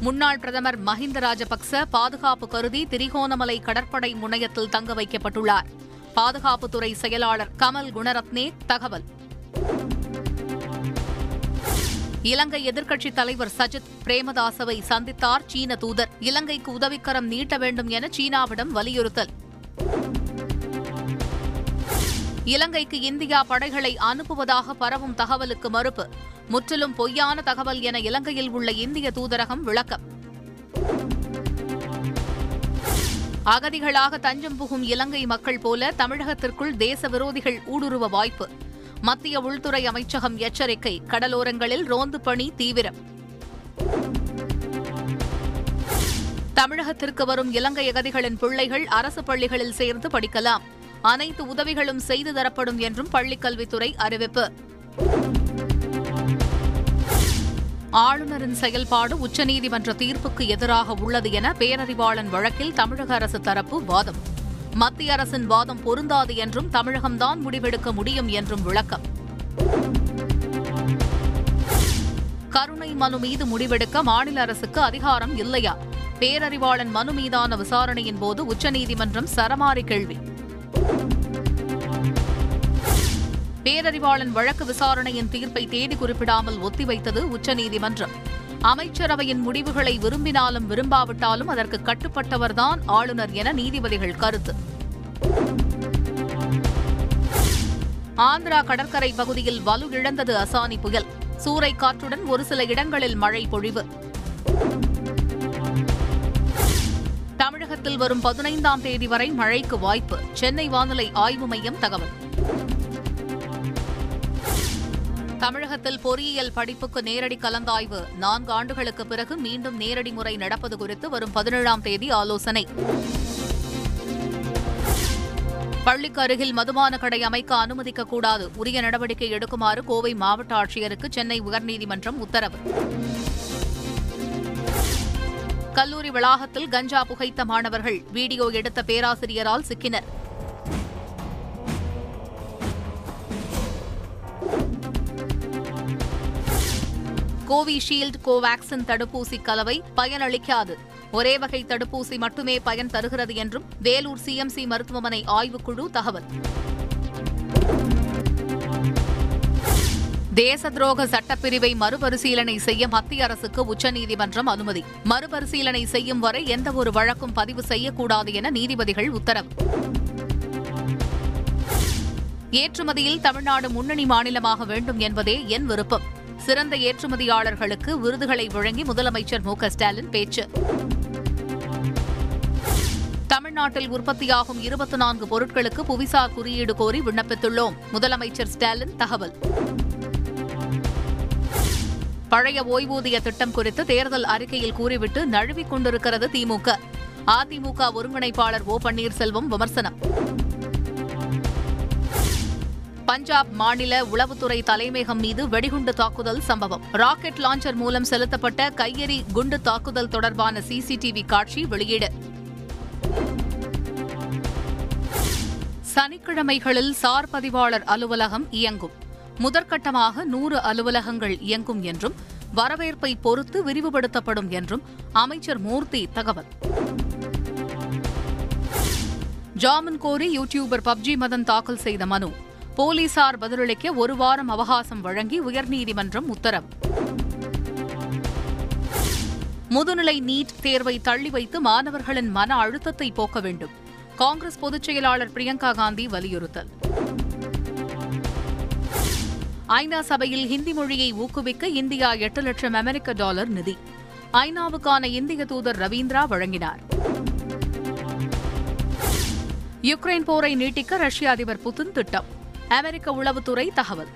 முன்னாள் பிரதமர் மஹிந்த ராஜபக்ச பாதுகாப்பு கருதி திரிகோணமலை கடற்படை முனையத்தில் தங்க வைக்கப்பட்டுள்ளார். பாதுகாப்புத்துறை செயலாளர் கமல் குணரத்னே தகவல். இலங்கை எதிர்க்கட்சித் தலைவர் சஜித் பிரேமதாசவை சந்தித்தார் சீன தூதர். இலங்கைக்கு உதவிக்கரம் நீட்ட வேண்டும் என சீனாவிடம் வலியுறுத்தல். இலங்கைக்கு இந்தியா படைகளை அனுப்புவதாக பரவும் தகவலுக்கு மறுப்பு. முற்றிலும் பொய்யான தகவல் என இலங்கையில் உள்ள இந்திய தூதரகம் விளக்கம். அகதிகளாக தஞ்சம் புகும் இலங்கை மக்கள் போல தமிழகத்திற்குள் தேச விரோதிகள் ஊடுருவ வாய்ப்பு. மத்திய உள்துறை அமைச்சகம் எச்சரிக்கை கடலோரங்களில் ரோந்து பணி தீவிரம். தமிழகத்திற்கு வரும் இலங்கை அகதிகளின் பிள்ளைகள் அரசு பள்ளிகளில் சேர்ந்து படிக்கலாம். அனைத்து உதவிகளும் செய்து தரப்படும் என்றும் பள்ளிக்கல்வித்துறை அறிவிப்பு. ஆளுநரின் செயல்பாடு உச்சநீதிமன்ற தீர்ப்புக்கு எதிராக உள்ளது என பேரறிவாளன் வழக்கில் தமிழக அரசு தரப்பு வாதம். மத்திய அரசின் வாதம் பொருந்தாது என்றும் தமிழகம்தான் முடிவெடுக்க முடியும் என்றும் விளக்கம். கருணை மனு மீது முடிவெடுக்க மாநில அரசுக்கு அதிகாரம் இல்லையா? பேரறிவாளன் மனு மீதான விசாரணையின் போது உச்சநீதிமன்றம் சரமாரி கேள்வி. பேரறிவாளன் வழக்கு விசாரணையின் தீர்ப்பை தேதி குறிப்பிடாமல் ஒத்திவைத்தது உச்சநீதிமன்றம். அமைச்சரவையின் முடிவுகளை விரும்பினாலும் விரும்பாவிட்டாலும் அதற்கு கட்டுப்பட்டவர்தான் ஆளுநர் என நீதிபதிகள் கருத்து. ஆந்திரா கடற்கரை பகுதியில் வலு இழந்தது அசானி புயல். சூறை காற்றுடன் ஒரு சில இடங்களில் மழை பொழிவு. தமிழகத்தில் வரும் பதினைந்தாம் தேதி வரை மழைக்கு வாய்ப்பு. சென்னை வானிலை ஆய்வு மையம் தகவல். தமிழகத்தில் பொறியியல் படிப்புக்கு நேரடி கலந்தாய்வு. நான்கு ஆண்டுகளுக்கு பிறகு மீண்டும் நேரடி முறை நடப்பது குறித்து வரும் பதினேழாம் தேதி ஆலோசனை. பள்ளிக்கு அருகில் மதுபான கடை அமைக்க அனுமதிக்கக்கூடாது. உரிய நடவடிக்கை எடுக்குமாறு கோவை மாவட்ட ஆட்சியருக்கு சென்னை உயர்நீதிமன்றம் உத்தரவு. கல்லூரி வளாகத்தில் கஞ்சா புகைத்த மாணவர்கள். வீடியோ எடுத்த பேராசிரியரால் சிக்கினர். கோவிஷீல்டு கோவாக்சின் தடுப்பூசி கலவை பயனளிக்காது. ஒரே வகை தடுப்பூசி மட்டுமே பயன் தருகிறது என்றும் வேலூர் சிஎம்சி மருத்துவமனை ஆய்வுக்குழு தகவல். தேச துரோக சட்டப்பிரிவை மறுபரிசீலனை செய்ய மத்திய அரசுக்கு உச்சநீதிமன்றம் அனுமதி. மறுபரிசீலனை செய்யும் வரை எந்தவொரு வழக்கும் பதிவு செய்யக்கூடாது என நீதிபதிகள் உத்தரவு. ஏற்றுமதியில் தமிழ்நாடு முன்னணி மாநிலமாக வேண்டும் என்பதே என் விருப்பம். சிறந்த ஏற்றுமதியாளர்களுக்கு விருதுகளை வழங்கி முதலமைச்சர் மு ஸ்டாலின் பேச்சு. தமிழ்நாட்டில் உற்பத்தியாகும் இருபத்தி நான்கு பொருட்களுக்கு புவிசார் குறியீடு கோரி விண்ணப்பித்துள்ளோம். முதலமைச்சர் ஸ்டாலின் தகவல். பழைய ஓய்வூதிய திட்டம் குறித்து தேர்தல் அறிக்கையில் கூறிவிட்டு நழுவிக் கொண்டிருக்கிறது திமுக அதிமுக ஒருங்கிணைப்பாளர் ஓ பன்னீர்செல்வம் விமர்சனம். பஞ்சாப் மாநில உளவுத்துறை தலைமையகம் மீது வெடிகுண்டு தாக்குதல் சம்பவம். ராக்கெட் லாஞ்சர் மூலம் செலுத்தப்பட்ட கையெறி குண்டு தாக்குதல் தொடர்பான சிசிடிவி காட்சி வெளியீடு. சனிக்கிழமைகளில் சார் பதிவாளர் அலுவலகம் இயங்கும். முதற்கட்டமாக நூறு அலுவலகங்கள் இயங்கும் என்றும் வரவேற்பை பொறுத்து விரிவுபடுத்தப்படும் என்றும் அமைச்சர் மூர்த்தி தகவல். ஜாமீன் கோரி யூடியூபர் பப்ஜி மதன் தாக்கல் செய்த மனு. போலீசார் பதிலளிக்க ஒரு வாரம் அவகாசம் வழங்கி உயர்நீதிமன்றம் உத்தரவு. முதுநிலை நீட் தேர்வை தள்ளி வைத்து மாணவர்களின் மன அழுத்தத்தை போக்க வேண்டும். காங்கிரஸ் பொதுச் செயலாளர் பிரியங்கா காந்தி வலியுறுத்தல். ஐநா சபையில் ஹிந்தி மொழியை ஊக்குவிக்க இந்தியா எட்டு லட்சம் அமெரிக்க டாலர் நிதி. ஐநாவுக்கான இந்திய தூதர் ரவீந்திரா வழங்கினார். யுக்ரைன் போரை நீட்டிக்க ரஷ்ய அதிபர் புதின் திட்டம். அமெரிக்க உளவுத்துறை தகவல்.